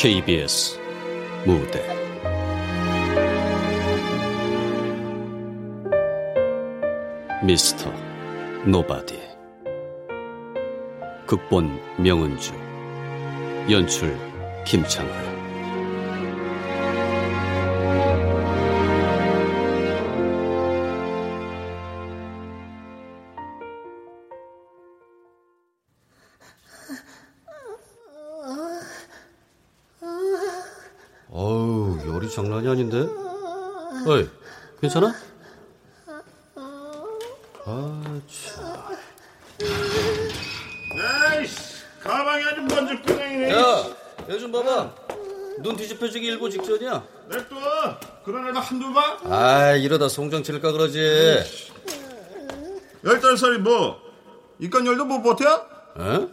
KBS 무대. 미스터 노바디. 극본 명은주. 연출 김창회 이러다 송장 칠까 그러지. 열다섯 살이 뭐, 이깟 열도 못 버텨? 어?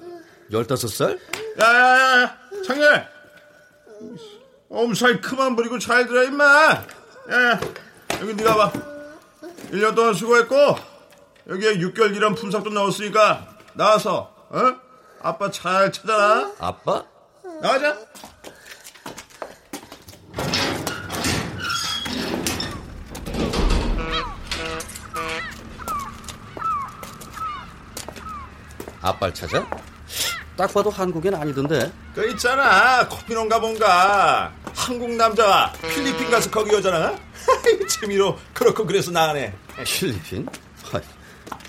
열다섯 살? 야야야, 창렬. 엄살 그만 부리고 잘 들어, 임마. 야야, 여기 네가 봐. 1년 동안 수고했고, 여기에 6개월 기란 품삯도 넣었으니까, 나와서, 어? 아빠 잘 찾아라. 아빠? 나가자. 아빠를 찾아? 딱 봐도 한국엔 아니던데. 그 있잖아 커피농가 뭔가 한국 남자가 필리핀 가서 거기 여자나 재미로 그렇고 그래서 나가네 필리핀?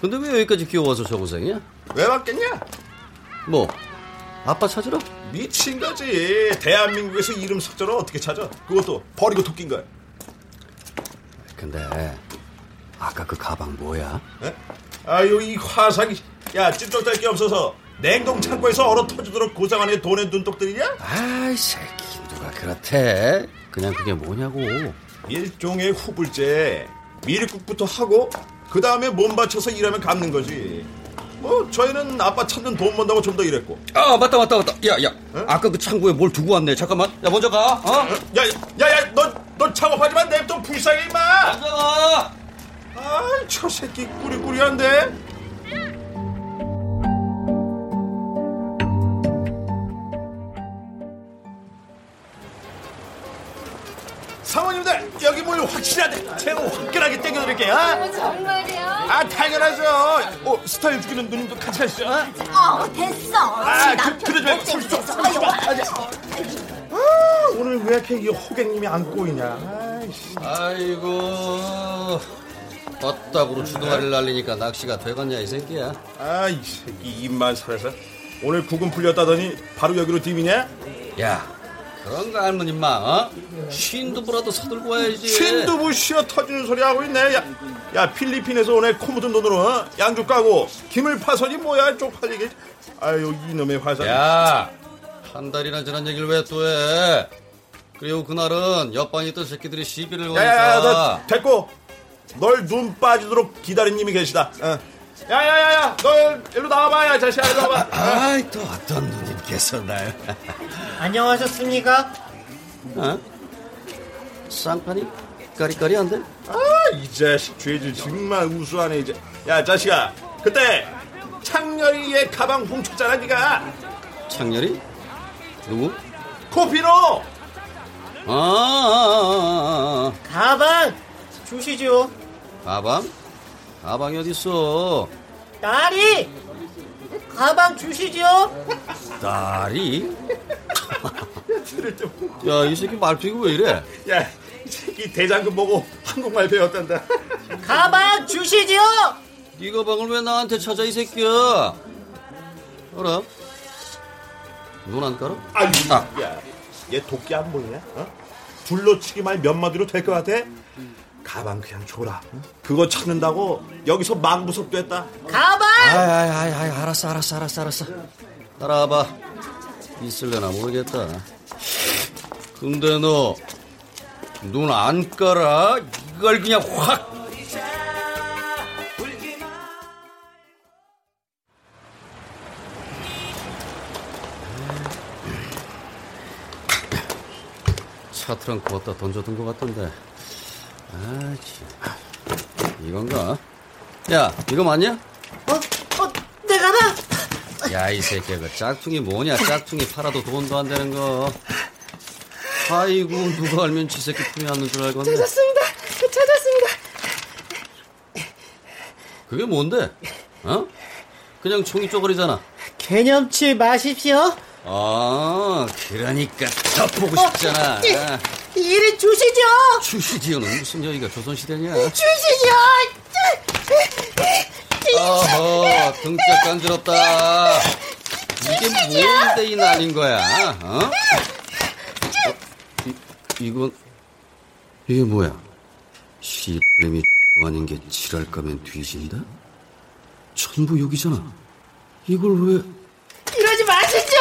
근데 왜 여기까지 끼워와서 저 고생이야? 왜 왔겠냐 뭐, 아빠 찾으러? 미친 거지 대한민국에서 이름 석자를 어떻게 찾아 그것도 버리고 토낀 거야 근데, 아까 그 가방 뭐야? 에? 아유 이 화상이 야 ጭ쩍될 게 없어서 냉동 창고에서 얼어 터지도록 고상하는 돈의 눈독들이냐 아이, 새끼, 누가 그렇대? 그냥 그게 뭐냐고. 일종의 후불제 미리국부터 하고 그 다음에 몸 바쳐서 일하면 갚는 거지 뭐 저희는 아빠 찾는 돈 번다고 좀 더 일했고 아, 맞다, 맞다, 맞다. 야, 야. 아까 그 창고에 뭘 두고 왔네. 잠깐만. 야, 먼저 가. 어? 야, 야, 야, 너, 너 작업하지만 냅둬 불쌍해, 임마! 먼저 가. 아이, 저 새끼 꾸리꾸리한데? 사모님들, 여기 물 확실하게, 제가 화끈하게 땡겨드릴게요, 아? 정말이야? 아, 당연하죠. 어, 스타일 죽이는 누님도 같이 하시죠. 아, 어, 됐어. 아, 남편 그, 그러지 말고. 하려고. 아, 아, 오늘 왜 이렇게 이 호객님이 안 꼬이냐. 아이씨. 아이고. 뻗다구로 주둥아리를 날리니까 낚시가 되겠냐, 이 새끼야. 아, 이 새끼 입만 살아서 오늘 구금 풀렸다더니 바로 여기로 디미냐? 야, 그런 거 알면 임마, 어? 쉰두부라도 서들고 와야지. 신두부 쉬어 터지는 소리 하고 있네. 야, 야 필리핀에서 오늘 코 묻은 돈으로 어? 양주 까고 김을 파선이 뭐야 쪽팔리게. 아유 이놈의 화상. 야, 한 달이나 지난 얘기를 왜 또 해? 그리고 그날은 옆방에 있던 새끼들이 시비를 거니까. 야야야, 너 됐고 널 눈 빠지도록 기다린 님이 계시다. 어. 야야야야, 너 일로 나와봐, 야 자식아, 일로 와봐. 아이, 또 어떤 누님께서 날. 안녕하셨습니까? 어? 쌍판이 까리까리한데? 아, 이 자식 죄질 정말 우수하네 이제. 야 자식아, 그때 창렬이 얘 가방 훔쳤잖아, 네가. 창렬이? 누구? 코피노. 아, 아, 아, 아, 가방 주시죠. 아. 가방? 가방이 어딨어? 딸이 가방 주시죠. 딸이? 야, 이 새끼 말투가 왜 이래? 야, 이 새끼 대장금 보고 한국말 배웠단다. 가방 주시죠. 네 가방을 왜 나한테 찾아, 이 새끼야? 어라? 눈안 깔아? 아유, 아. 야, 얘 도끼 안 보이냐? 어? 둘러치기만 몇 마디로 될 것 같아? 가방 그냥 줘라. 응? 그거 찾는다고 여기서 망부석도 했다. 가방 아이, 아이, 아이, 아이, 알았어, 알았어, 알았어, 알았어. 따라와봐. 있을려나 모르겠다. 근데 너, 눈 안 깔아? 이걸 그냥 확! 차 트렁크 어디다 던져둔 것 같던데. 아, 참. 이건가? 야, 이거 맞냐? 어, 어, 내 가방 야, 이 새끼야, 그 짝퉁이 뭐냐? 짝퉁이 팔아도 돈도 안 되는 거. 아이고 누가 알면 지 새끼 품에 안는 줄 알겠네. 찾았습니다. 찾았습니다. 그게 뭔데? 어? 그냥 총이 쪼그리잖아. 개념치 마십시오. 아, 그러니까 더 보고 싶잖아. 이, 이리 주시죠. 추시지어는 무슨 여기가 조선시대냐? 주시죠. 어허, 등짝 간지럽다. 이게 뭔데 이 난인 거야? 어? 어? 이, 이건 이게 뭐야? 시발놈이 아닌 게 지랄 거면 뒤진다? 전부 여기잖아. 이걸 왜? 이러지 마시죠.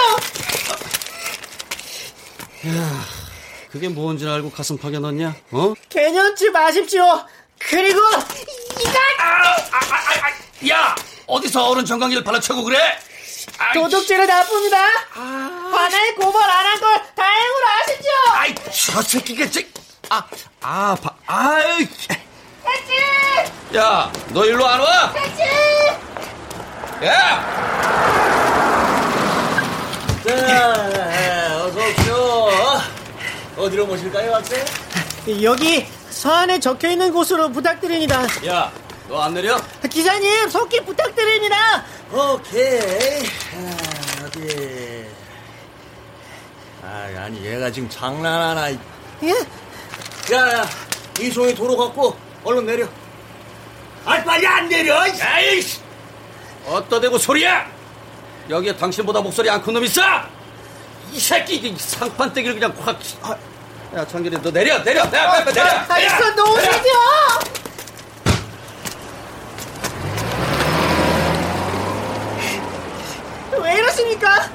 그게 뭔지 알고 가슴 파게 넣냐? 어? 개념치 마십시오. 그리고 이가 야! 어디서 어른 정강이를 발라차고 그래? 도둑질은 나쁩니다. 화내 고발 안 한 걸 다행으로 아시죠? 아이, 저 새끼가 저... 아, 아, 바, 아이. 택시! 야, 너 일로 안 와? 택시! 야! 자. 어디로 모실까요, 학생? 여기 서안에 적혀 있는 곳으로 부탁드립니다. 야, 너 안 내려? 기사님 속기 부탁드립니다. 오케이. 아, 어디. 아, 아니, 얘가 지금 장난하나. 이- 예? 야, 야, 이 종이 도로 갖고 얼른 내려. 아, 빨리 안 내려! 아이씨! 어떠 대고 소리야? 여기에 당신보다 목소리 안 큰 놈 있어? 이 새끼, 이 상판떼기를 그냥 확. 아, 야, 창길이, 너 내려, 내려, 내려, 내려, 내려! 아, 이거 놓으시죠. 왜 이러십니까?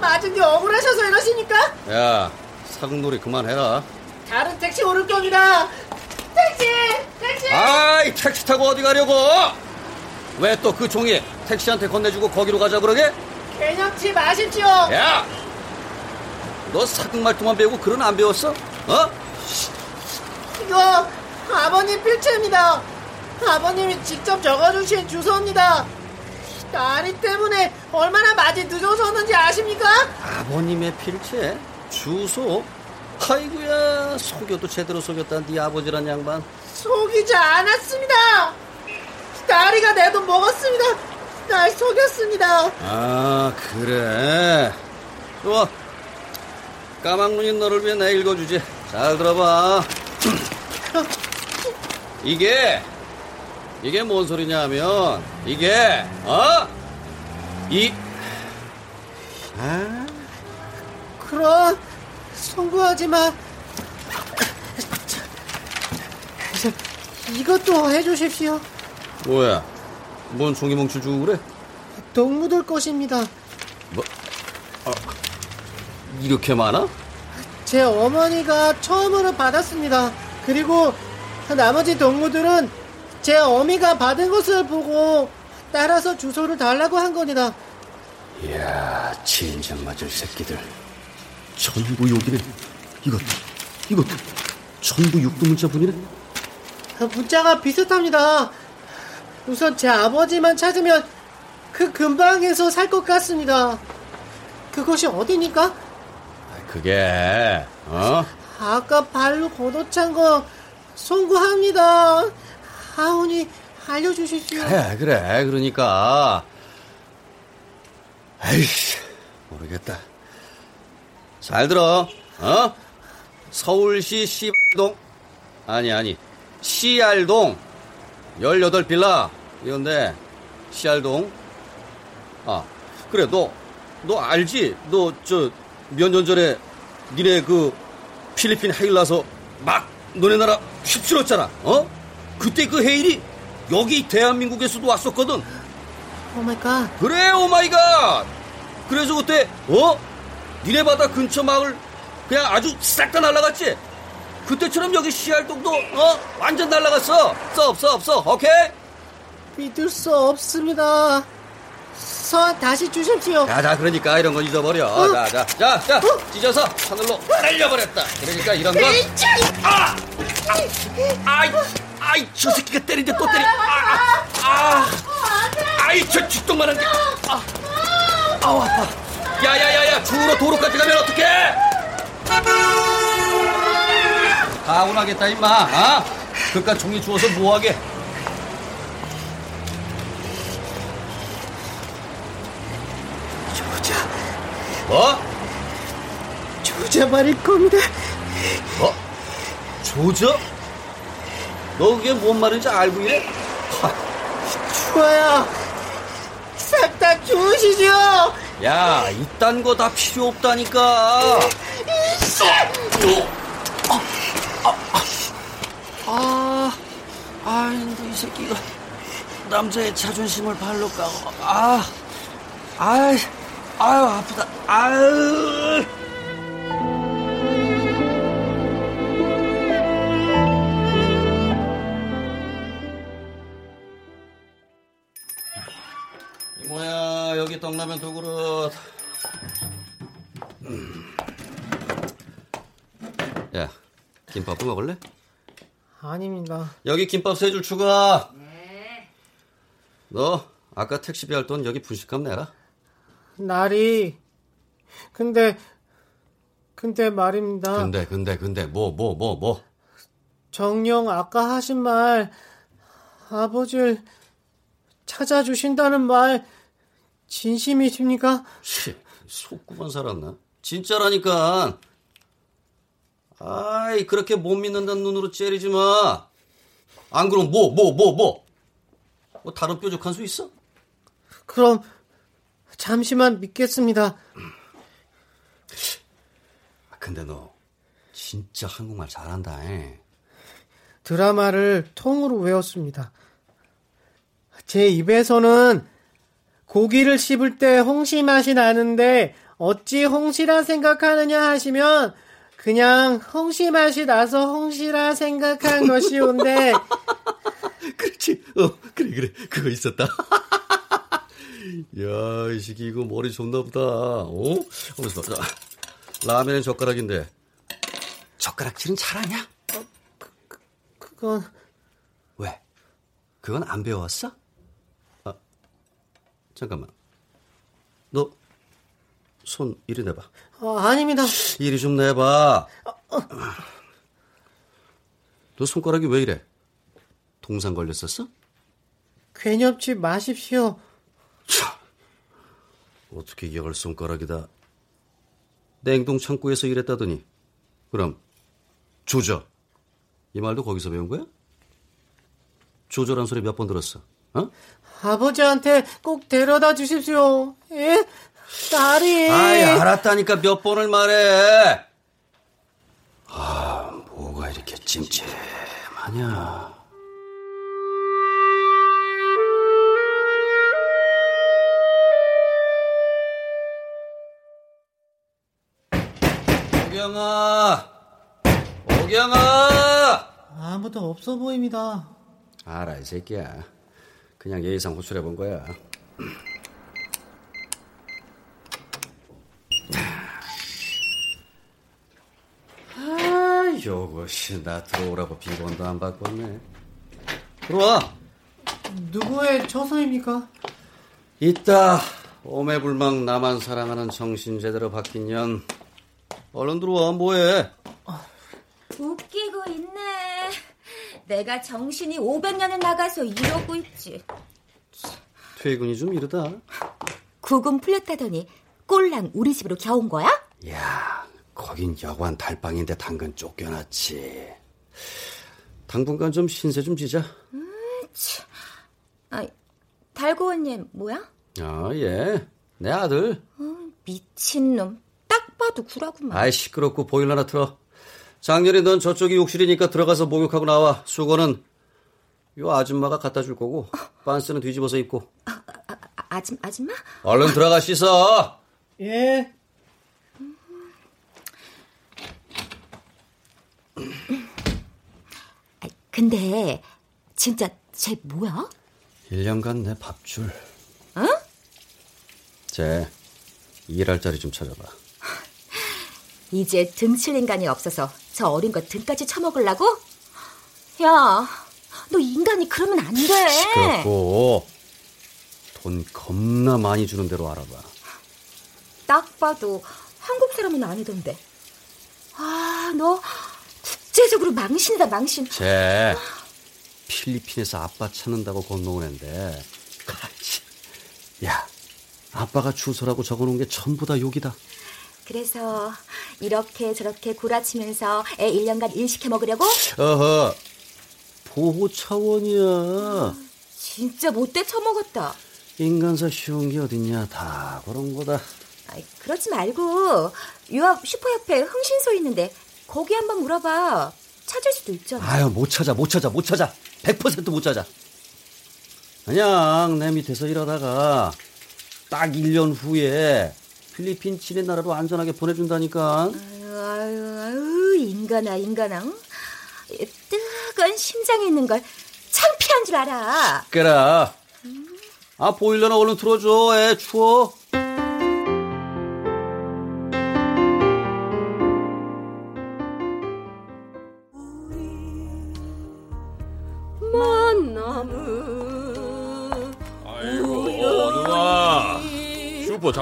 맞은 게 억울하셔서 이러십니까? 야, 사극놀이 그만해라. 다른 택시 오를 겁니다. 택시! 택시! 아이, 택시 타고 어디 가려고? 왜 또 그 종이 택시한테 건네주고 거기로 가자 그러게? 개념치 마십시오. 야! 너 사극 말투만 배우고 글은 안 배웠어? 어? 이거 아버님 필체입니다. 아버님이 직접 적어주신 주소입니다. 딸이 때문에 얼마나 많이 늦어서 오는지 아십니까? 아버님의 필체? 주소? 아이고야 속여도 제대로 속였다 네 아버지란 양반 속이지 않았습니다. 딸이가 내 돈 먹었습니다. 날 속였습니다. 아 그래 좋아 까막눈인 너를 위해 내 읽어주지 잘 들어봐 이게 이게 뭔 소리냐 하면 이게 어? 이 아, 그럼 송구하지 마. 저, 이것도 해주십시오. 뭐야 뭔 종이 뭉치 주고 그래? 동무들 것입니다. 뭐? 아, 이렇게 많아? 제 어머니가 처음으로 받았습니다. 그리고 나머지 동무들은 제 어미가 받은 것을 보고 따라서 주소를 달라고 한 겁니다. 이야, 진작 맞을 새끼들. 전부 욕이네. 이것도, 이것도, 전부 육두 문자분이네. 문자가 비슷합니다. 우선 제 아버지만 찾으면 그 근방에서 살 것 같습니다. 그것이 어디니까? 그게, 어? 아까 발로 걷어찬 거 송구합니다. 하온이 알려주십시오. 그래, 그래. 그러니까. 에이씨, 모르겠다. 잘 들어, 어? 서울시 시발동, 아니, 아니, 시알동, 18빌라, 이건데, 시알동. 아, 그래, 너, 너 알지? 너, 저, 몇 년 전에 니네 그 필리핀 해일 나서 막 너네 나라 휩쓸었잖아, 어? 그때 그 해일이 여기 대한민국에서도 왔었거든. Oh my God. 그래 Oh my God 그래서 그때 어 니네 바다 근처 마을 그냥 아주 싹 다 날라갔지 그때처럼 여기 시알동도 어 완전 날라갔어 써 없어 없어 오케이 믿을 수 없습니다. 서 다시 주십시오. 자 자 그러니까 이런 건 잊어버려 어? 자 자 자자 찢어서 하늘로 날려버렸다 그러니까 이런 건 아! 아! 아이 아이 저 새끼가 때리는데 또 때려 아! 아! 아! 아 이 저 쥐똥만한 게 아! 아우 아파 야 야 야야 중으로 도로까지 가면 어떡해 가훈하겠다 임마 아? 그깟 종이 주워서 뭐하게 조자 뭐? 조자 말일 겁니다 뭐? 조져? 너 그게 뭔 말인지 알고 이래? 좋아요 싹다 주우시죠 야 이딴 거 다 필요 없다니까 아, 아, 이 새끼가 남자의 자존심을 발로 까고, 아, 아, 아유 아프다, 아유. 이모야 여기 떡라면 두 그릇. 음. 야, 김밥 먹을래? 아닙니다 여기 김밥 세 줄 추가. 네. 너 아까 택시비 할 돈 여기 분식값 내라. 날이 근데 근데 말입니다 근데 근데 근데 뭐 뭐 뭐 뭐. 정령 아까 하신 말 아버지를 찾아주신다는 말 진심이십니까? 씨, 속구만 살았나? 진짜라니까. 아이 그렇게 못 믿는다는 눈으로 째리지 마. 안 그럼 뭐 뭐 뭐 뭐, 뭐 다른 뾰족한 수 있어? 그럼 잠시만 믿겠습니다. 아, 근데 너 진짜 한국말 잘한다. 에. 드라마를 통으로 외웠습니다. 제 입에서는 고기를 씹을 때 홍시 맛이 나는데 어찌 홍시라 생각하느냐 하시면 그냥 홍시 맛이 나서 홍시라 생각한 것이온데 그렇지. 어, 그래, 그래. 그거 있었다. 야, 이 새끼 이거 머리 좋나 보다. 어? 어서 자, 라면은 젓가락인데. 젓가락질은 잘하냐? 그건 왜? 그건 안 배워왔어? 아, 잠깐만. 너, 손 이리 내봐. 어, 아닙니다. 이리 좀 내봐. 너 손가락이 왜 이래? 동상 걸렸었어? 괴념치 마십시오. 참, 어떻게 열 손가락이다. 냉동 창고에서 일했다더니. 그럼, 조져. 이 말도 거기서 배운 거야? 조절한 소리 몇 번 들었어? 어? 아버지한테 꼭 데려다 주십시오. 예? 딸이. 아이, 알았다니까 몇 번을 말해. 아, 뭐가 이렇게 찜찜하냐. 오경아! 오경아! 아무도 없어 보입니다. 알아, 이 새끼야. 그냥 예의상 호출해 본 거야. 아, 요것이 나 들어오라고 비번도 안 바꿨네. 들어와. 누구의 처소입니까? 있다. 오매불망 나만 사랑하는 정신 제대로 박힌 년. 얼른 들어와, 뭐해? 웃기고 있네. 내가 정신이 500년을 나가서 이러고 있지. 퇴근이 좀 이르다. 구금 풀렸다더니 꼴랑 우리 집으로 겨운 거야? 야, 거긴 여관 달방인데 당근 쫓겨났지. 당분간 좀 신세 좀 지자. 아, 달고원님 뭐야? 아, 예. 내 아들. 미친놈. 딱 봐도 구라구만. 아이, 시끄럽고 보일러 하나 틀어. 장렬이 넌 저쪽이 욕실이니까 들어가서 목욕하고 나와. 수건은 요 아줌마가 갖다 줄 거고, 반스는 뒤집어서 입고. 아, 아 줌, 아줌마? 얼른 들어가 씻어. 예. 아, 근데 진짜 쟤 뭐야? 1년간 내 밥줄. 어? 쟤, 일할 자리 좀 찾아봐. 이제 등칠 인간이 없어서 저 어린 거 등까지 쳐먹으려고? 야, 너 인간이 그러면 안 돼. 시끄럽고, 돈 겁나 많이 주는 대로 알아봐. 딱 봐도 한국 사람은 아니던데. 아, 너 국제적으로 망신이다 망신. 쟤 필리핀에서 아빠 찾는다고 건너온 앤데 야 아빠가 주소라고 적어놓은 게 전부 다 욕이다. 그래서 이렇게 저렇게 구라치면서 애 1년간 일 시켜 먹으려고? 어허 보호 차원이야. 진짜 못돼 처먹었다. 인간사 쉬운 게 어딨냐 다 그런 거다. 아이, 그러지 말고 유압 슈퍼협회 흥신소 있는데 거기 한번 물어봐. 찾을 수도 있잖아. 아유 못 찾아 못 찾아 못 찾아 100%못 찾아. 그냥 내 밑에서 일하다가 딱 1년 후에 필리핀 지네 나라로 안전하게 보내준다니까. 아유, 아유, 아유, 인간아, 인간아. 응? 뜨거운 심장에 있는 걸 창피한 줄 알아. 깨라. 아 보일러나 얼른 틀어줘. 애 추워.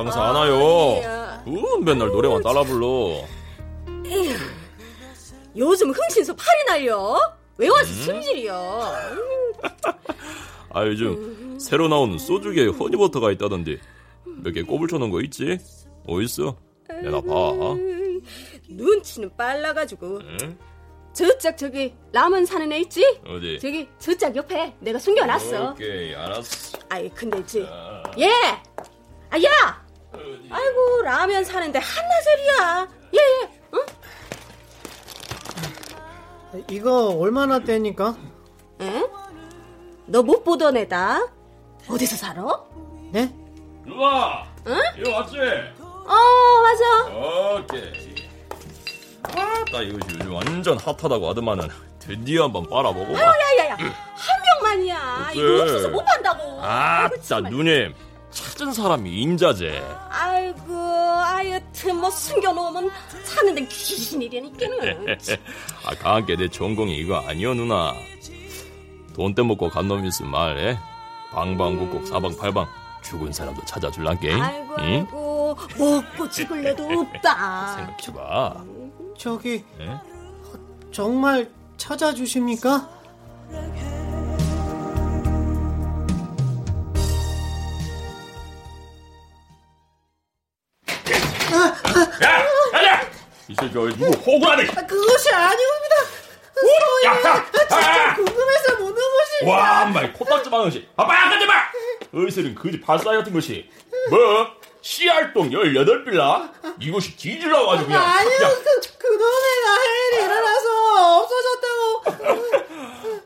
장사 안 와요 응 맨날 노래만 따라 불러 요즘 흥신소 팔이 날려. 왜 와서 승질이여? 아 요즘 새로 나온 소주계 허니버터가 있다던데 몇개 꼽을 쳐놓은 거 있지? 어딨어? 내가 봐 눈치는 빨라가지고. 응? 저짝 저기 라면 사는 애 있지? 어디? 저기 저짝 옆에 내가 숨겨놨어. 오케이 알았어 아이 근데 있지. 얘, 아 야. 아이고 라면 사는데 한나절이야. 얘, 얘. 응? 이거 얼마나 떼니까? 응? 너 못 보던 애다. 어디서 살아? 네? 누나 응? 이거 왔지? 어 맞아. 오케이 아따 이것이 요즘 완전 핫하다고 하더만은 드디어 한번 빨아먹어봐 야야야 한 명만이야. 이거 없어서 못 판다고. 아따. 누님 찾은 사람이 인자제 아이고 하여튼 뭐 숨겨놓으면 사는 데는 귀신이라니까는. 아 강하게 내 전공이 이거 아니여 누나. 돈 떼먹고 간 놈 있으면 말해. 방방곡곡 사방팔방. 죽은 사람도 찾아줄란게 아이고 응? 아이고 먹고 죽을래도 없다. 생각해봐. 저기 예? 정말 찾아주십니까? 이 새끼 어디 누구 호구하네 아, 그것이 아니옵니다. 야! 야! 아! 궁금해서 묻는 것이. 와, 엄마, 코딱지 많은 것이. 아빠, 약하지 마! 어리새는 거지 발사이 같은 것이. 뭐? 씨알똥 18빌라? 이것이 뒤질라고 아주 그냥. 아니요. 그, 그놈의 나일이 일어나서 없어졌다고.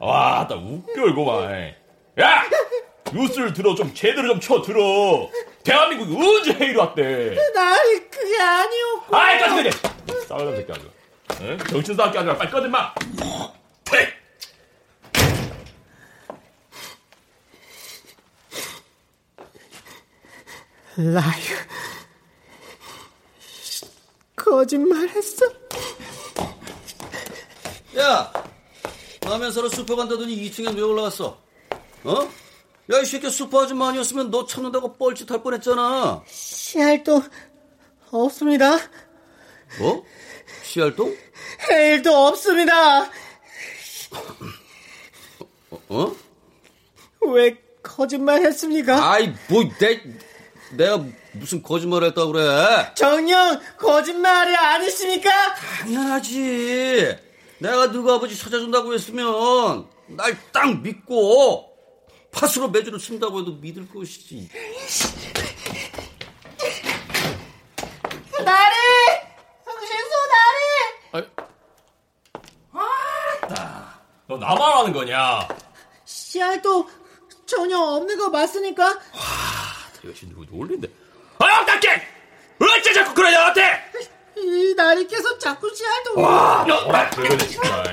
와, 나 웃겨, 이거만. 야! 뉴스를 들어, 좀 제대로 좀 쳐, 들어. 대한민국이 언제 해일이 왔대? 나이 그게 아니었고. 아이, 까지 그래! 싸우는 새끼 아주. 응? 정신 하지 마. 빨리 꺼내, 마! 퇴! Liar. 거짓말했어. 야, 라면 사러 슈퍼 간다더니 2층에 왜 올라갔어? 어? 야, 이 새끼 슈퍼 아줌마 아니었으면 너 찾는다고 뻘짓할 뻔했잖아. 씨알도 없습니다. 뭐? 씨알똥? 일도 없습니다. 어? 왜 거짓말 했습니까? 아이, 뭐, 내, 내가 무슨 거짓말 했다고 그래? 정녕 거짓말이 아니십니까? 당연하지. 내가 누구 아버지 찾아준다고 했으면 날 딱 믿고 팥으로 매주를 친다고 해도 믿을 것이지. 나리! 흥신소 나리! 너 나만 하는 거냐? 씨알도 전혀 없는 거 맞습니까? 이것이 누구 놀린데? 아, 깜짝! 어째 자꾸 그러냐, 나한테! 이 나리께서 자꾸 씨알도 와, 그래, 진짜.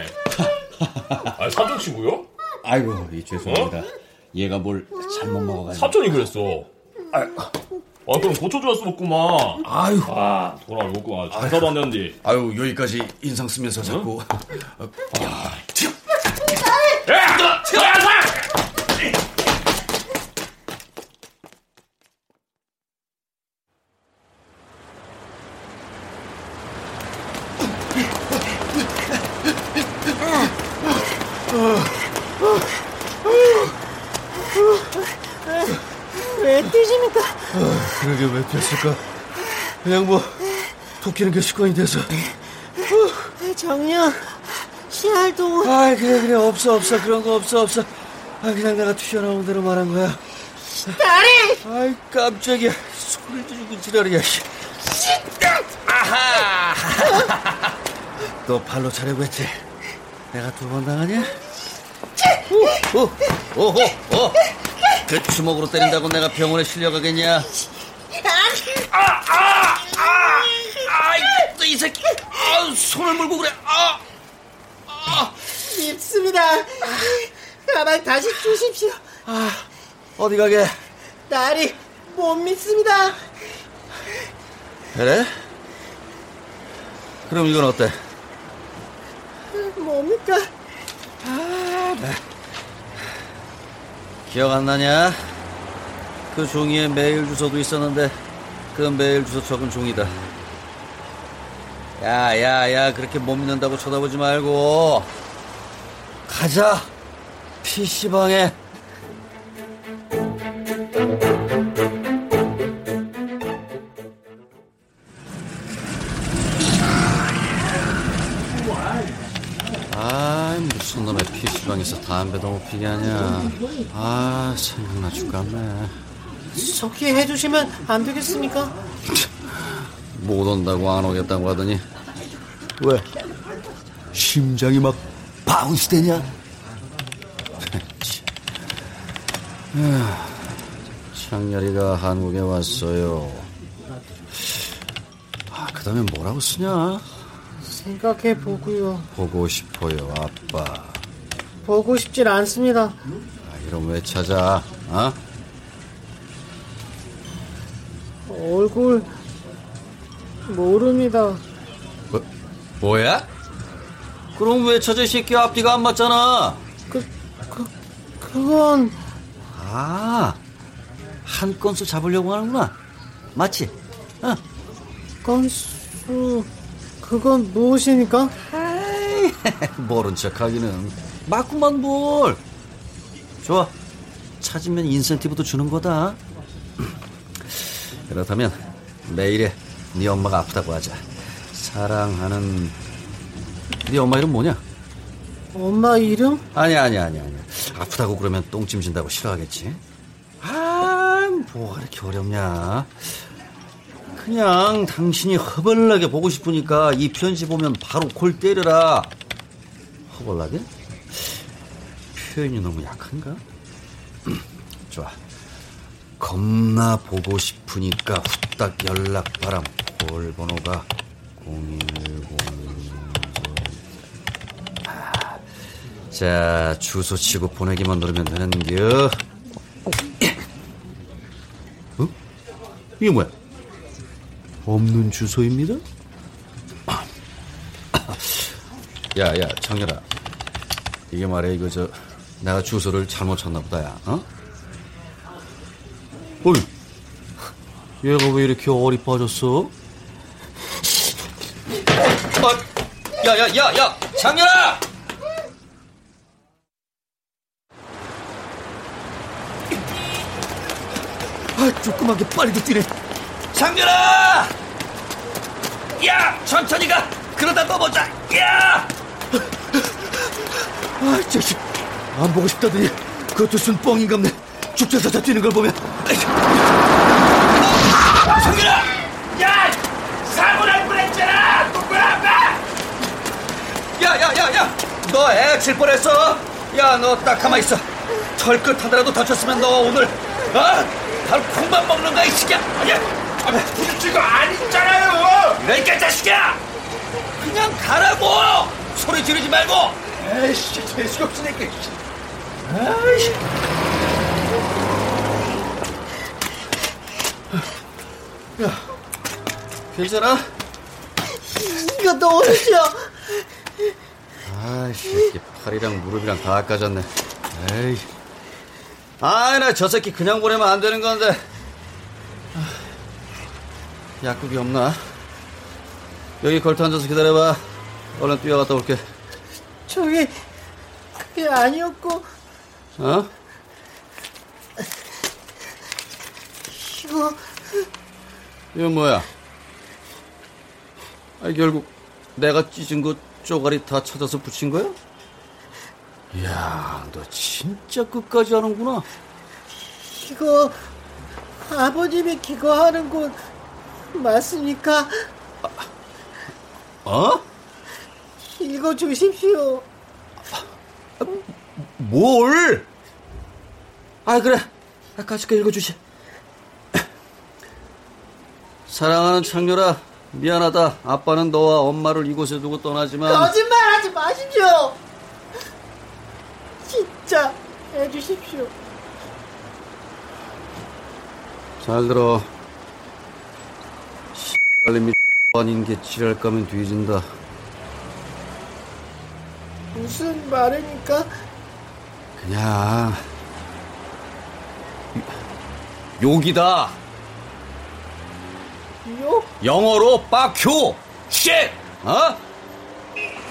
아, 사촌 친구요? 아이고, 이 죄송합니다. 얘가 뭘 잘못 먹어가지고. 사촌이 그랬어. 아, 그럼 고쳐줘야 쓰겠구만. 아유, 아, 없구만. 장사도 안 되는데. 아유, 여기까지 인상 쓰면서 자꾸. 야! 너, 야! 왜 뛰십니까? 아, 그러게 왜 뛰었을까? 그냥 뭐 토끼는 게 습관이 돼서. 정녕 씨알도 아 그래 그래 없어 없어 그런 거 없어 없어. 아 그냥 내가 튀어나온 대로 말한 거야. 다리 아이 깜짝이야 소리 지르고 지랄이야. 아하. 너 발로 차려고 했지? 내가 두 번 당하냐? 오, 오, 오호, 오. 그 주먹으로 때린다고 내가 병원에 실려가겠냐? 아, 아, 아, 아, 이 새끼, 아, 손을 물고 그래, 아, 아. 밉습니다. 가만 다시 주십시오. 아, 어디 가게? 다리 못 믿습니다. 그래? 그럼 이건 어때? 뭡니까? 기억 안 나냐? 그 종이에 메일 주소도 있었는데 그 메일 주소 적은 종이다. 야, 야, 야, 그렇게 못 믿는다고 쳐다보지 말고 가자. PC방에. 아, 무슨 놈의 PC방에서 담배도 못 피게 하냐. 아, 생각나 죽겠네. 저기 해주시면 안 되겠습니까? 못 온다고 안 오겠다고 하더니 왜? 심장이 막 바운스 되냐? 창렬이가 한국에 왔어요. 아, 그 다음에 뭐라고 쓰냐? 생각해 보고요. 보고 싶어요, 아빠. 보고 싶질 않습니다. 아, 이럼 왜 찾아? 어? 얼굴 모릅니다. 뭐, 뭐야? 그럼 왜이 새끼 앞뒤가 안 맞잖아. 그, 그, 그건 아, 한 건수 잡으려고 하는구나. 맞지? 어. 건수 그건 무엇입니까? 에이, 모른 척 하기는. 맞구만 뭘. 좋아. 찾으면 인센티브도 주는 거다. 그렇다면 내일에 네 엄마가 아프다고 하자. 사랑하는 네 엄마 이름 뭐냐? 엄마 이름? 아니야 아니야 아니야 아니야. 아프다고 그러면 똥찜 진다고 싫어하겠지? 아, 뭐가 이렇게 어렵냐? 그냥 당신이 허벌나게 보고 싶으니까 이 편지 보면 바로 골 때려라. 허벌나게? 표현이 너무 약한가? 좋아. 겁나 보고 싶으니까 후딱 연락 바람. 콜 번호가 010. 자, 주소 치고 보내기만 누르면 되는겨. 어? 이게 뭐야? 없는 주소입니다? 야, 야, 장렬아. 이게 말이야, 이거 저, 내가 주소를 잘못 쳤나 보다, 야, 어? 어이, 얘가 왜 이렇게 어리 빠졌어? 어, 야, 야, 야, 야, 장렬아! 아, 조그맣게 빨리도 뛰네. 장렬아! 야, 천천히 가. 그러다 넘어져. 야! 아, 자식. 안 보고 싶다더니 그것도 순 뻥인갑네. 죽자사자 뛰는 걸 보면. 아이, 장렬아! 야! 사고 날 뻔했잖아! 누구야, 야, 야, 야, 야! 너 애칠 뻔했어. 야, 너 딱 가만 있어. 털끝 하나라도 다쳤으면 너 오늘 어? 달콩만 먹는 거야, 이 새끼야. 아니야. 부딪힌 거 아니잖아요. 그러니까 이 자식아. 그냥 가라고. 소리 지르지 말고. 에이씨, 재수가 없으니까. 아이씨. 야, 괜찮아? 이거 넣으시오. 아이씨, 팔이랑 무릎이랑 다 깎아졌네. 에이. 아, 나저 새끼 그냥 보내면 안 되는 건데. 아, 약국이 없나? 여기 걸터 앉아서 기다려봐. 얼른 뛰어갔다 올게. 저기 그게 아니었고 어? 이거 이건 뭐야? 아, 결국 내가 찢은 거 쪼가리 다 찾아서 붙인 거야? 이야, 너 진짜 끝까지 하는구나. 이거 아버님이 기거 하는 곳 맞습니까? 어? 읽어 주십시오. 뭘? 아, 그래. 아까 까 읽어 주시. 사랑하는 창렬아, 미안하다. 아빠는 너와 엄마를 이곳에 두고 떠나지만. 거짓말 하지 마십시오. 진짜 해주십시오. 잘 들어. 씨발님이 아닌 게 지랄 까면 뒤진다. 무슨 말입니까? 그냥 욕이다. 욕? 영어로 fuck you shit 어?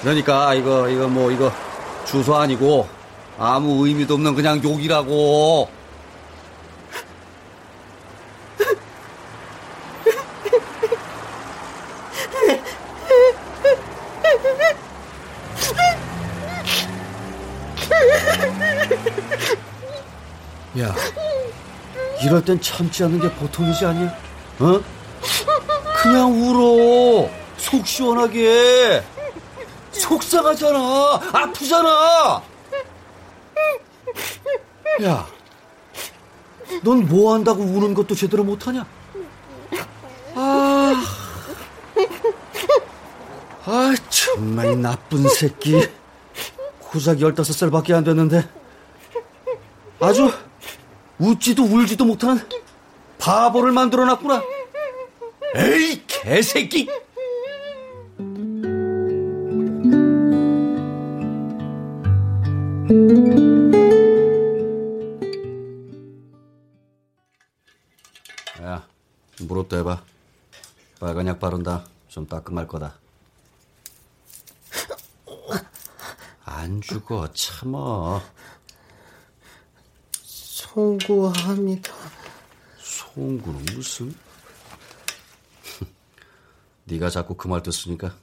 그러니까 이거 이거 뭐 이거 주소 아니고 아무 의미도 없는 그냥 욕이라고. 야, 이럴 땐 참지 않는 게 보통이지 않냐? 어? 그냥 울어. 속 시원하게. 속상하잖아. 아프잖아. 야, 넌 뭐 한다고 우는 것도 제대로 못하냐? 아, 아, 정말 나쁜 새끼. 고작 15살밖에 안 됐는데. 아주 웃지도 울지도 못하는 바보를 만들어놨구나. 에이, 개새끼! 야, 무릎 대봐. 빨간 약 바른다. 좀 따끔할 거다. 안 죽어, 참아. 송구합니다. 송구는 무슨? 네가 자꾸 그 말도 쓰니까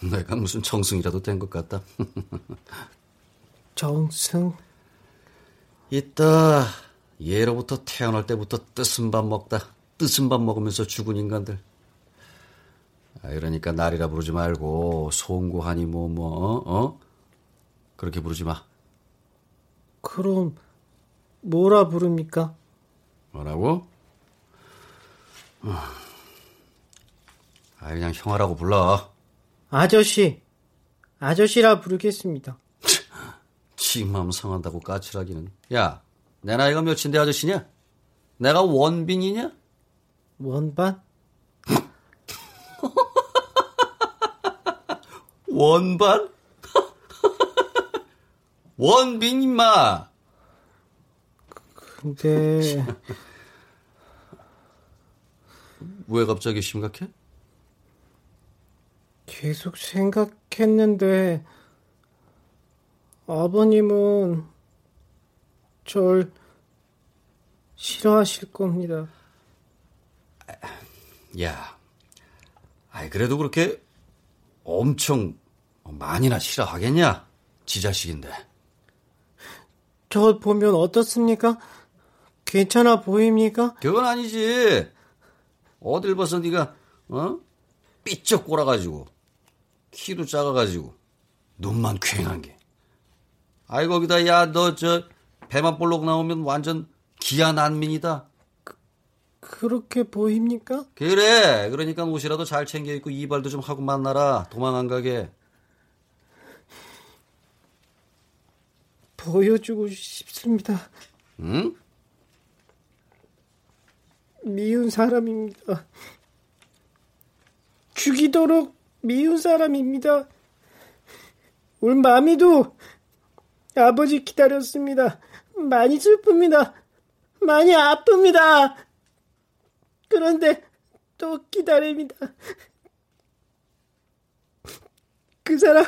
내가 무슨 정승이라도 된 것 같다. 정승? 이따 예로부터 태어날 때부터 뜨슨 밥 먹다 뜨슨 밥 먹으면서 죽은 인간들. 아, 그러니까 날이라 부르지 말고 송구하니 뭐뭐 뭐, 어? 그렇게 부르지 마. 그럼 뭐라 부릅니까? 뭐라고? 아, 그냥 형아라고 불러. 아저씨. 아저씨라 부르겠습니다. 지 마음 상한다고 까칠하기는. 야, 내 나이가 몇인데 아저씨냐? 내가 원빈이냐? 원반? 원반? 원빈 임마. 근데 왜 갑자기 심각해? 계속 생각했는데 아버님은 절 싫어하실 겁니다. 야, 아이 그래도 그렇게 엄청 많이나 싫어하겠냐? 지 자식인데. 저 보면 어떻습니까? 괜찮아 보입니까? 그건 아니지. 어딜 봐서 네가 어? 삐쩍 꼬라가지고 키도 작아가지고 눈만 퀭한 게. 아이 거기다 야 너 저 배만 볼록 나오면 완전 기아 난민이다. 그렇게 보입니까? 그래. 그러니까 옷이라도 잘 챙겨 입고 이발도 좀 하고 만나라. 도망 안 가게. 보여주고 싶습니다. 응? 미운 사람입니다. 죽이도록 미운 사람입니다. 울 마미도 아버지 기다렸습니다. 많이 슬픕니다. 많이 아픕니다. 그런데 또 기다립니다. 그 사람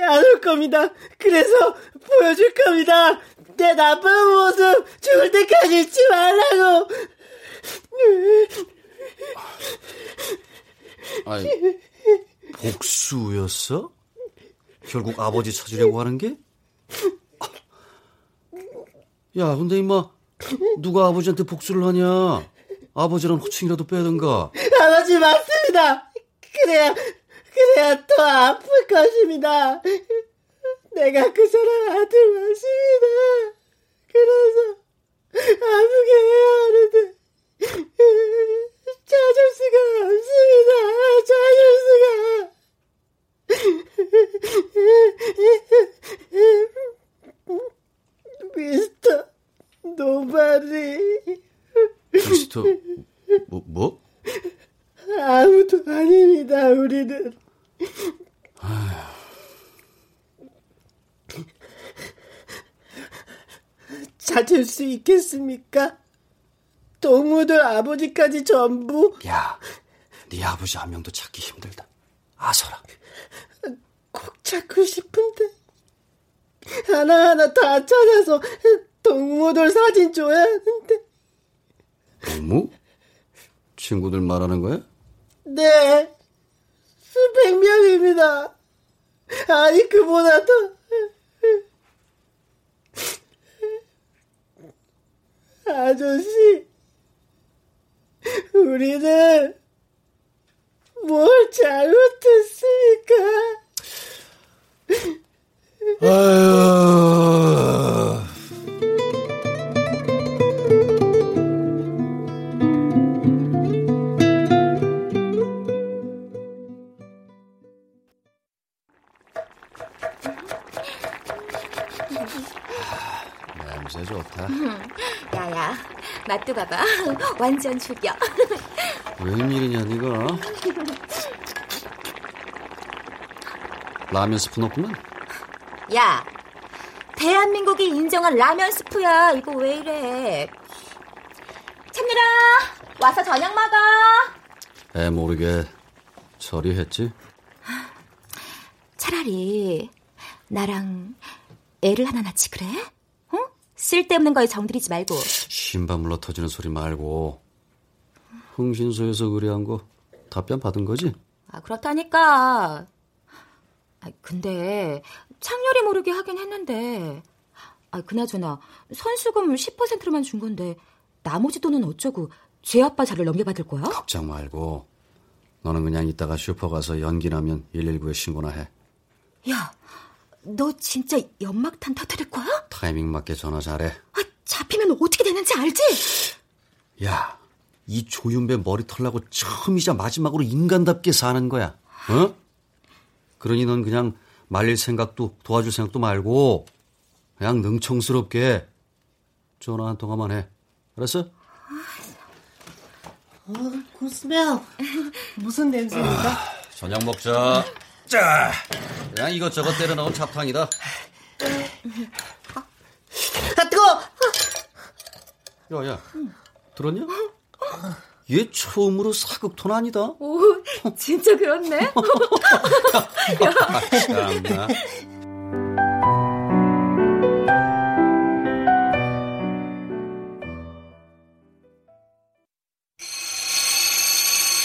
안 올 겁니다. 그래서 보여줄 겁니다. 내 나쁜 모습 죽을 때까지 잊지 말라고. 아이, 복수였어? 결국 아버지 찾으려고 하는 게? 야, 근데 임마, 누가 아버지한테 복수를 하냐? 아버지랑 호칭이라도 빼든가. 아버지 맞습니다. 그래야 그래야 더 아플 것입니다. 내가 그 사람 아들 맞습니다. 그래서 아프게 해야 하는데 찾을 수가 없습니다. 찾을 수가. 미스터 노바리. 미스터 뭐 뭐? 아무도 아닙니다. 우리는. 찾을 수 있겠습니까? 동무들 아버지까지 전부 야, 네 아버지 한 명도 찾기 힘들다. 아서라. 꼭 찾고 싶은데 하나하나 다 찾아서 동무들 사진 줘야 하는데 동무? 친구들 말하는 거야? 네 수백 명입니다. 아니 그보다 더 아저씨 우리는 뭘 잘못했습니까? 아유. 맛도 봐봐. 완전 죽여. 웬일이냐, 니가? 라면 스프 넣구만. 야, 대한민국이 인정한 라면 스프야. 이거 왜 이래? 참느라, 와서 저녁 먹어. 애 모르게 처리했지? 차라리 나랑 애를 하나 낳지 그래? 어? 쓸데없는 거에 정들이지 말고. 신발 물러 터지는 소리 말고 흥신소에서 의뢰한 거 답변 받은 거지? 아, 그렇다니까. 아, 근데 창렬이 모르게 하긴 했는데. 아, 그나저나 선수금 10%로만 준 건데 나머지 돈은 어쩌고 제 아빠 자를 넘겨받을 거야? 걱정 말고 너는 그냥 이따가 슈퍼 가서 연기 나면 119에 신고나 해. 야, 너 진짜 연막탄 터뜨릴 거야? 타이밍 맞게 전화 잘해. 아, 잡히면 어떻게 되는지 알지? 야, 이 조윤배 머리 털라고 처음이자 마지막으로 인간답게 사는 거야. 어? 그러니 넌 그냥 말릴 생각도 도와줄 생각도 말고 그냥 능청스럽게 전화 한 통화만 해. 알았어? 어, 고스메야 무슨 냄새입니까? 저녁 먹자. 자, 그냥 이것저것 때려 넣은 잡탕이다. 아 뜨거! 야, 야, 들었냐? 얘 처음으로 사극톤 아니다. 오, 진짜 그렇네. 참나.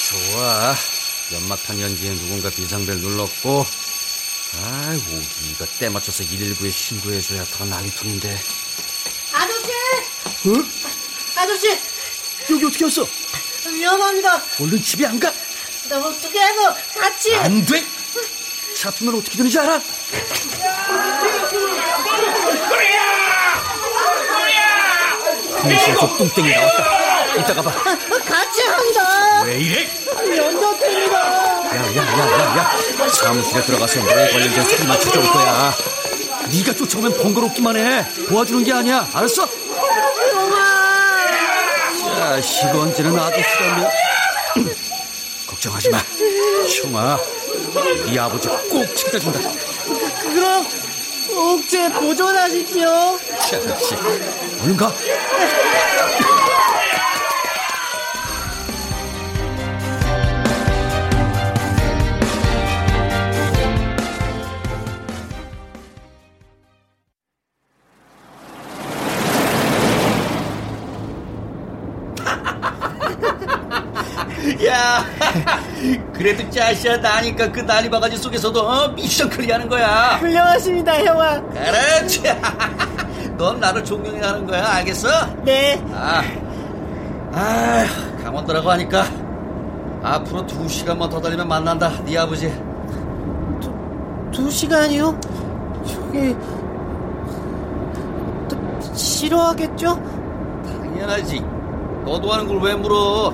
좋아. 연막탄 연기에 누군가 비상벨 눌렀고, 아이고, 이거 때 맞춰서 119에 신고해줘야 더 난리통인데. 아저씨! 어? 아저씨! 여기 어떻게 왔어? 위험합니다. 얼른 집에 안 가? 너무 어떻게 해서 같이. 안 돼! 잡히면 어떻게 되는지 알아? 흥신소 뚱땡이 나왔다. 이따가 봐. 같이 한다. 왜 이래? 연적입니다. 야 야 야 야 야 사무실에 들어가서 너에 관련된 사진만 찾아올 거야 네가 쫓아오면 번거롭기만 해 도와주는 게 아니야 알았어? 자 시건지는 아저씨라며 걱정하지 마. 형아 네 아버지 꼭 찾아준다. 그럼 옥제 보존하십시오. 자식 얼른 가 야, 그래도 짜시야 나니까 그 난리 바가지 속에서도 어, 미션 클리어하는 거야. 훌륭하십니다, 형아. 그렇지. 넌 나를 존경해하는 거야, 알겠어? 네. 아, 아, 강원도라고 하니까 앞으로 두 시간만 더 달리면 만난다. 네 아버지. 두 시간이요? 저기 또 싫어하겠죠? 당연하지. 너도 하는 걸 왜 물어?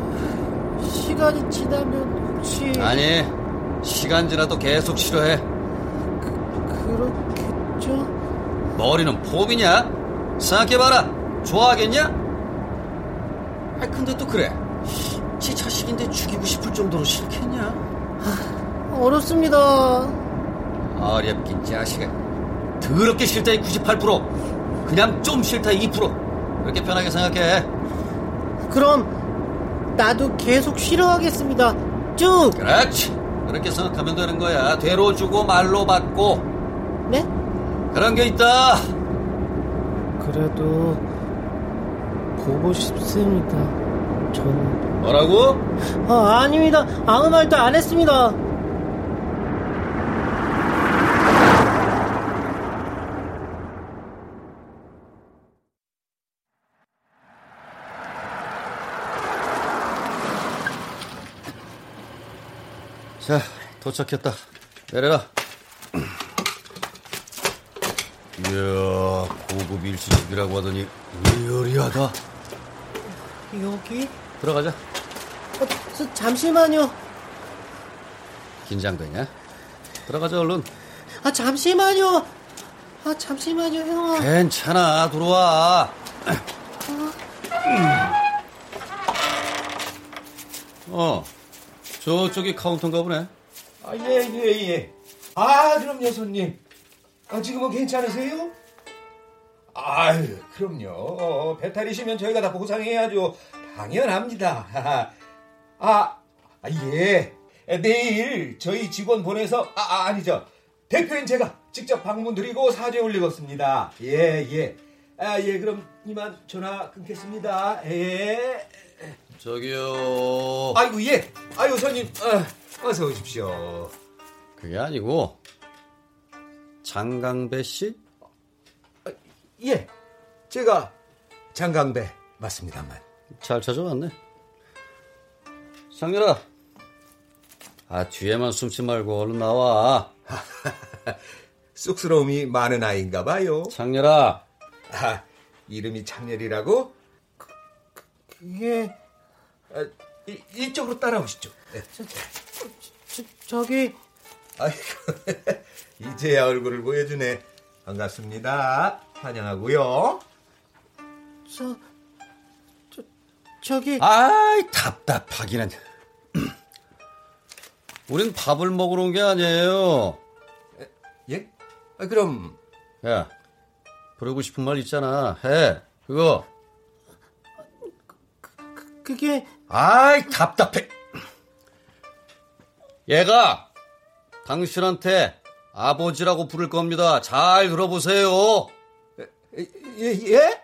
시간이 지나면 혹시 아니, 시간 지나도 계속 싫어해. 그렇겠죠? 머리는 폼이냐? 생각해봐라. 좋아하겠냐? 아 근데 또 그래. 지 자식인데 죽이고 싶을 정도로 싫겠냐? 어렵습니다. 어렵긴 자식아. 더럽게 싫다의 98%. 그냥 좀 싫다의 2%. 그렇게 편하게 생각해. 그럼 나도 계속 싫어하겠습니다. 쭉. 그렇지. 그렇게 생각하면 되는 거야. 되로 주고 말로 받고. 네? 그런 게 있다. 그래도 보고 싶습니다. 저는. 뭐라고? 아, 아닙니다. 아무 말도 안 했습니다. 자, 도착했다. 내려라. 이야, 고급 일식집이라고 하더니 리얼리하다. 여기? 들어가자. 어, 저, 잠시만요. 긴장되냐? 들어가자, 얼른. 아, 잠시만요. 아, 잠시만요, 형아. 괜찮아, 들어와. 어, 저쪽이 카운터인가 보네. 아, 예, 예, 예. 아, 그럼요, 손님. 아, 지금은 괜찮으세요? 아유, 그럼요. 배탈이시면 저희가 다 보상해야죠. 당연합니다. 아, 아, 예. 내일 저희 직원 보내서, 아, 아 아니죠. 대표인 제가 직접 방문 드리고 사죄 올리겠습니다. 예, 예. 아, 예, 그럼 이만 전화 끊겠습니다. 예. 저기요. 아이고, 예. 아유, 손님, 어, 어서 오십시오. 그게 아니고, 장강배 씨? 예, 제가 장강배 맞습니다만. 잘 찾아왔네. 상렬아. 아, 뒤에만 숨지 말고 얼른 나와. 쑥스러움이 많은 아이인가 봐요. 창렬아. 아, 이름이 창렬이라고? 그게, 아, 이, 이쪽으로 따라오시죠. 네. 저, 저 기, 아이고, 이제야 얼굴을 보여주네. 반갑습니다. 환영하고요. 저, 저, 저기. 아이, 답답하기는. 우린 밥을 먹으러 온 게 아니에요. 예? 아, 그럼 야, 부르고 싶은 말 있잖아. 해. 그거. 그게, 아이, 답답해. 얘가 당신한테 아버지라고 부를 겁니다. 잘 들어보세요. 예? 예?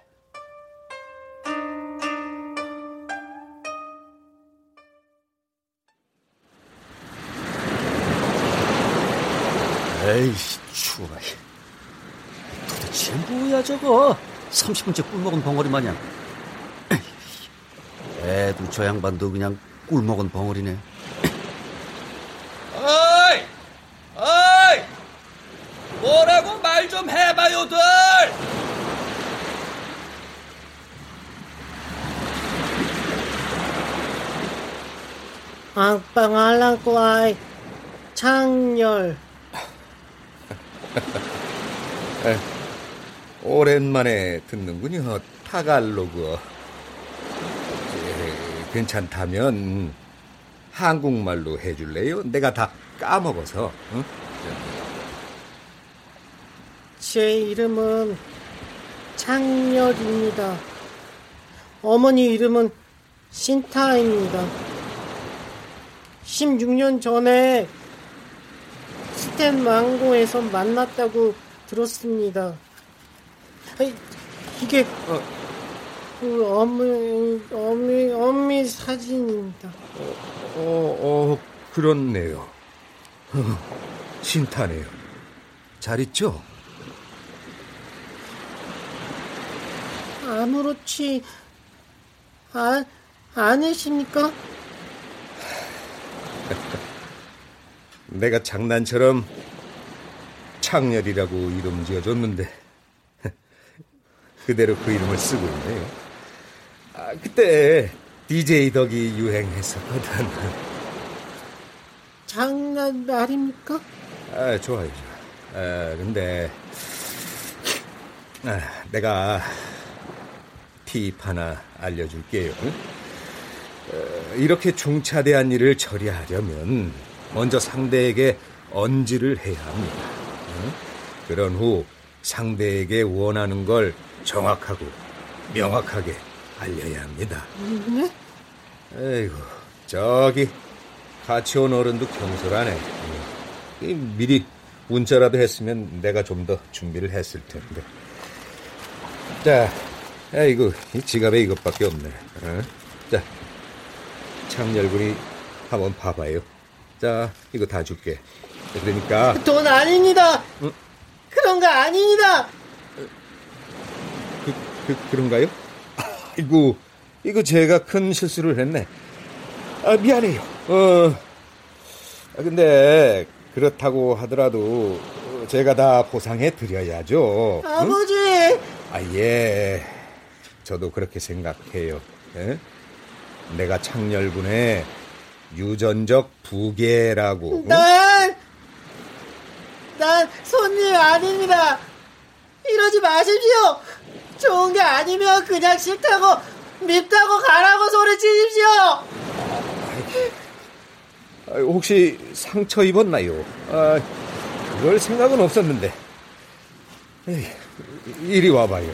에이씨, 추워라. 도대체 뭐야, 저거? 30분째 꿀 먹은 벙어리 마냥. 애도 저 양반도 그냥 꿀 먹은 벙어리네. 어이! 어이! 뭐라고 말 좀 해봐요들! 앙빵 알랑꼬 아이, 창렬. 오랜만에 듣는군요. 타갈로그. 예, 괜찮다면 한국말로 해줄래요? 내가 다 까먹어서. 응? 제 이름은 창렬입니다. 어머니 이름은 신타입니다. 16년 전에 스탠 망고에서 만났다고 들었습니다. 이게 그 어미 어미 어미 사진입니다. 어, 어 그렇네요. 신타네요. 잘 있죠? 아무렇지 아, 않으십니까? 내가 장난처럼 창렬이라고 이름 지어줬는데 그대로 그 이름을 쓰고 있네요. 아, 그때 DJ 덕이 유행했었거든. 장난 말입니까? 아, 좋아요, 좋아. 아, 근데 아, 내가 팁 하나 알려줄게요. 어, 이렇게 중차대한 일을 처리하려면 먼저 상대에게 언지를 해야 합니다. 어? 그런 후 상대에게 원하는 걸 정확하고 명확하게 알려야 합니다. 네? 에이구, 저기 같이 온 어른도 경솔하네. 이, 미리 문자라도 했으면 내가 좀 더 준비를 했을 텐데. 자, 아이고, 이 지갑에 이것밖에 없네. 어? 자, 창렬군이 한번 봐봐요. 자, 이거 다 줄게. 그러니까 돈 아닙니다. 그런 거 아닙니다. 그, 그, 그런가요? 아이고, 이거 제가 큰 실수를 했네. 아, 미안해요. 어, 아, 근데, 그렇다고 하더라도, 제가 다 보상해 드려야죠. 응? 아버지. 아, 예. 저도 그렇게 생각해요. 예? 내가 창렬군의 유전적 부계라고. 응? 난, 난 손님 아닙니다. 이러지 마십시오. 좋은 게 아니면 그냥 싫다고, 밉다고 가라고 소리 치십시오. 아, 혹시 상처 입었나요? 아, 그럴 생각은 없었는데. 에이, 이리 와봐요.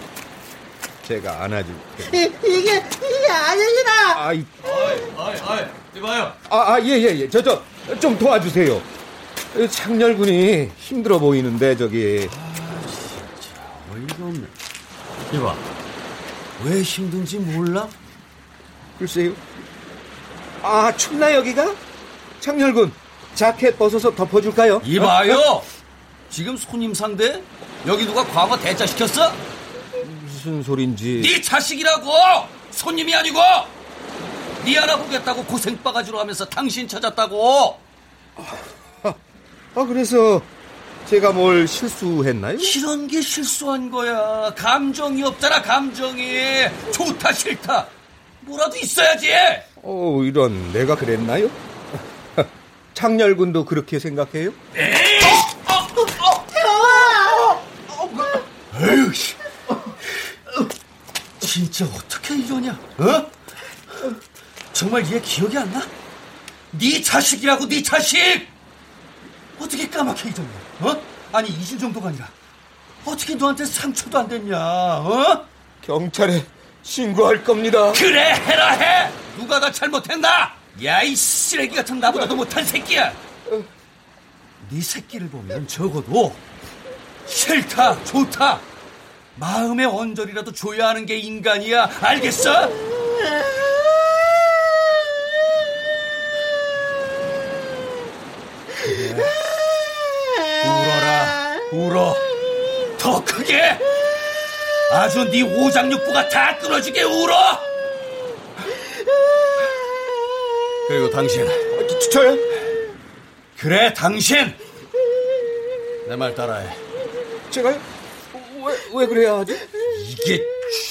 제가 안아줄게. 이, 이게, 이게 아닙니다. 아이, 아이, 아이, 아이, 이봐요. 아, 아, 예, 예, 예. 저, 저, 좀 도와주세요. 창렬군이 힘들어 보이는데, 저기. 어이가 없네. 이봐. 왜 힘든지 몰라? 글쎄요. 아, 춥나, 여기가? 창렬군, 자켓 벗어서 덮어줄까요? 이봐요. 지금 손님 상대? 여기 누가 과거 대짜 시켰어? 무슨 소린지. 네 자식이라고! 손님이 아니고! 네 알아보겠다고 고생 바가지로 하면서 당신 찾았다고! 아, 그래서 제가 뭘 실수했나요? 이런 게 실수한 거야. 감정이 없잖아, 감정이. 좋다, 싫다. 뭐라도 있어야지! 어, 이런, 내가 그랬나요? 창렬군도 그렇게 생각해요? 에이! 어, 어, 어. 에휴, 씨. 진짜 어떻게 이러냐? 어? 정말 얘 기억이 안 나? 네 자식이라고 네 자식! 어떻게 까맣게 잊었냐? 어? 아니 잊을 정도가 아니라 어떻게 너한테 상처도 안 됐냐? 어? 경찰에 신고할 겁니다. 그래 해라 해! 누가 다 잘못했나? 야 이 쓰레기 같은 나보다도 못한 새끼야! 네 새끼를 보면 적어도 싫다 좋다 마음의 언저리라도 줘야 하는 게 인간이야 알겠어? 그래. 울어 더 크게 아주 네 오장육부가 다 끊어지게 울어 그리고 당신 저, 저요? 그래 당신 내 말 따라해 제가요? 왜, 왜 그래야 하지? 이게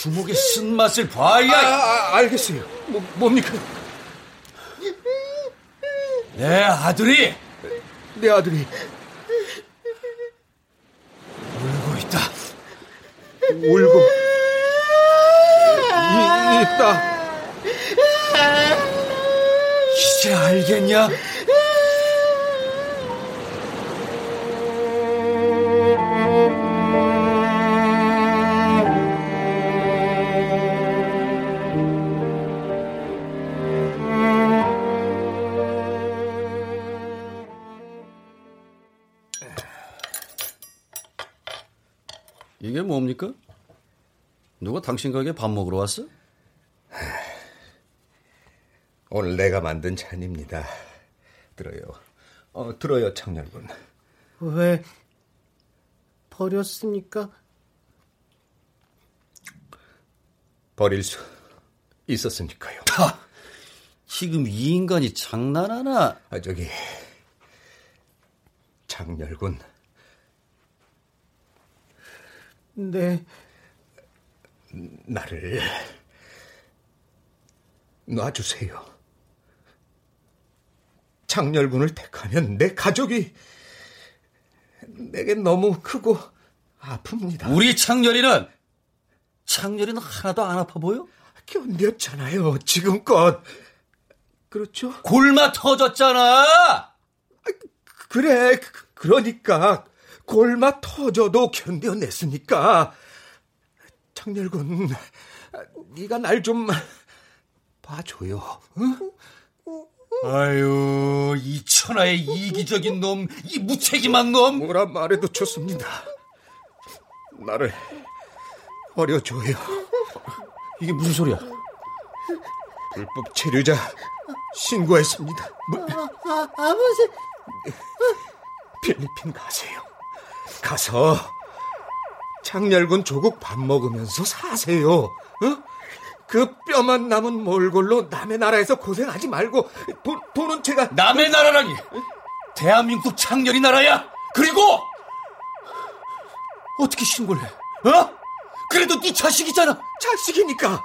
주먹의 쓴맛을 봐야 아, 아, 알겠어요. 뭐, 뭡니까? 내 아들이 내 아들이 울고 있다 울고 이, 있다. 이제 알겠냐? 뭡니까? 누가 당신 가게 밥 먹으러 왔어? 오늘 내가 만든 잔입니다. 들어요. 어, 들어요, 창렬군. 왜 버렸습니까? 버릴 수 있었으니까요. 하! 지금 이 인간이 장난하나? 아, 저기, 장렬군. 네. 나를 놔주세요. 장렬군을 택하면 내 가족이 내게 너무 크고 아픕니다. 우리 창렬이는 창렬이는 하나도 안 아파 보여? 견뎠잖아요. 지금껏 그렇죠? 골마 터졌잖아. 그래. 그, 그러니까 골마 터져도 견뎌냈으니까. 창렬군, 네가 날 좀 봐줘요. 응? 아유, 이 천하의 이기적인 놈, 이 무책임한 놈. 뭐라 말해도 좋습니다. 나를 버려줘요. 이게 무슨 소리야? 불법 체류자 신고했습니다. 뭐, 아, 아버지. 필리핀 가세요. 가서 창렬군 조국 밥 먹으면서 사세요. 어? 그 뼈만 남은 몰골로 남의 나라에서 고생하지 말고 돈, 돈은 제가 남의 나라라니 대한민국 창렬이 나라야 그리고 어떻게 신고를 해 어? 그래도 네 자식이잖아 자식이니까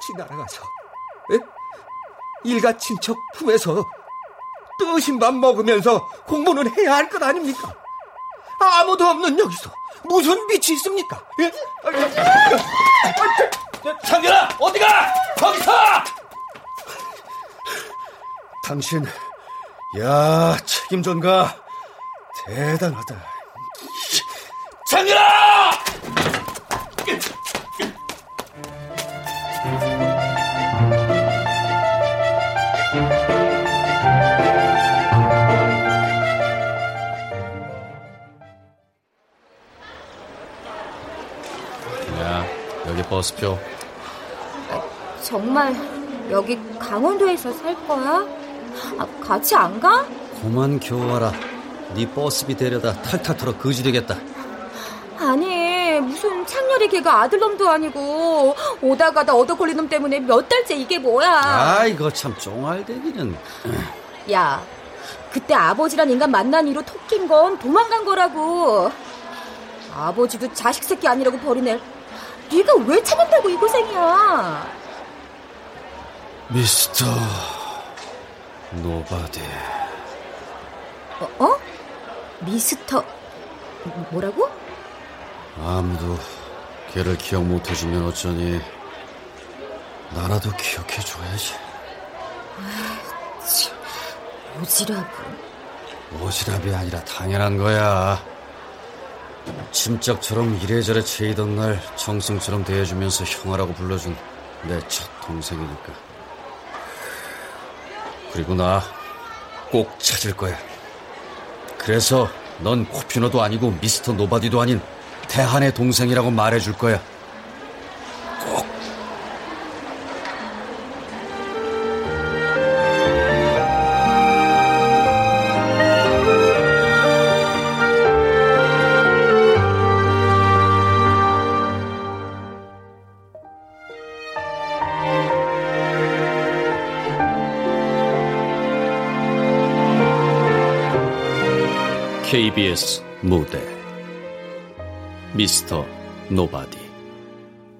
지 나라가서 에? 일가 친척 품에서 뜨신 밥 먹으면서 공부는 해야 할 것 아닙니까 아무도 없는 여기서 무슨 빛이 있습니까? 예? 창렬아 어디가? 거기서! 당신 야 책임전가? 대단하다. 창렬아 버스표. 정말 여기 강원도에서 살 거야? 아, 같이 안 가? 그만 겨워라. 네 버스비 데려다 탈탈 털어 거지 되겠다. 아니 무슨 창렬이 걔가 아들놈도 아니고 오다 가다 얻어 걸린 놈 때문에 몇 달째 이게 뭐야? 아이고 참 쫑알대기는 야 그때 아버지란 인간 만난 이후로 토낀 건 도망간 거라고. 아버지도 자식 새끼 아니라고 버리네 네가 왜 참는다고 이 고생이야 Mister Nobody 어? 어? 미스터 뭐라고? 아무도 걔를 기억 못해주면 어쩌니 나라도 기억해줘야지 오지랖 오지랖이 아니라 당연한 거야 짐짝처럼 이래저래 채이던 날 정승처럼 대해주면서 형아라고 불러준 내 첫 동생이니까. 그리고 나 꼭 찾을 거야. 그래서 넌 코피노도 아니고 Mister Nobody도 아닌 대한의 동생이라고 말해줄 거야 KBS 무대 미스터 노바디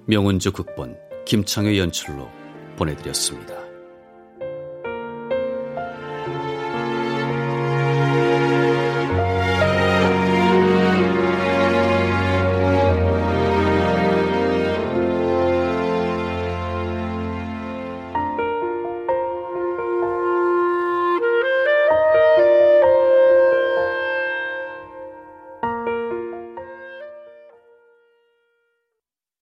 명은주 극본 김창의 연출로 보내드렸습니다.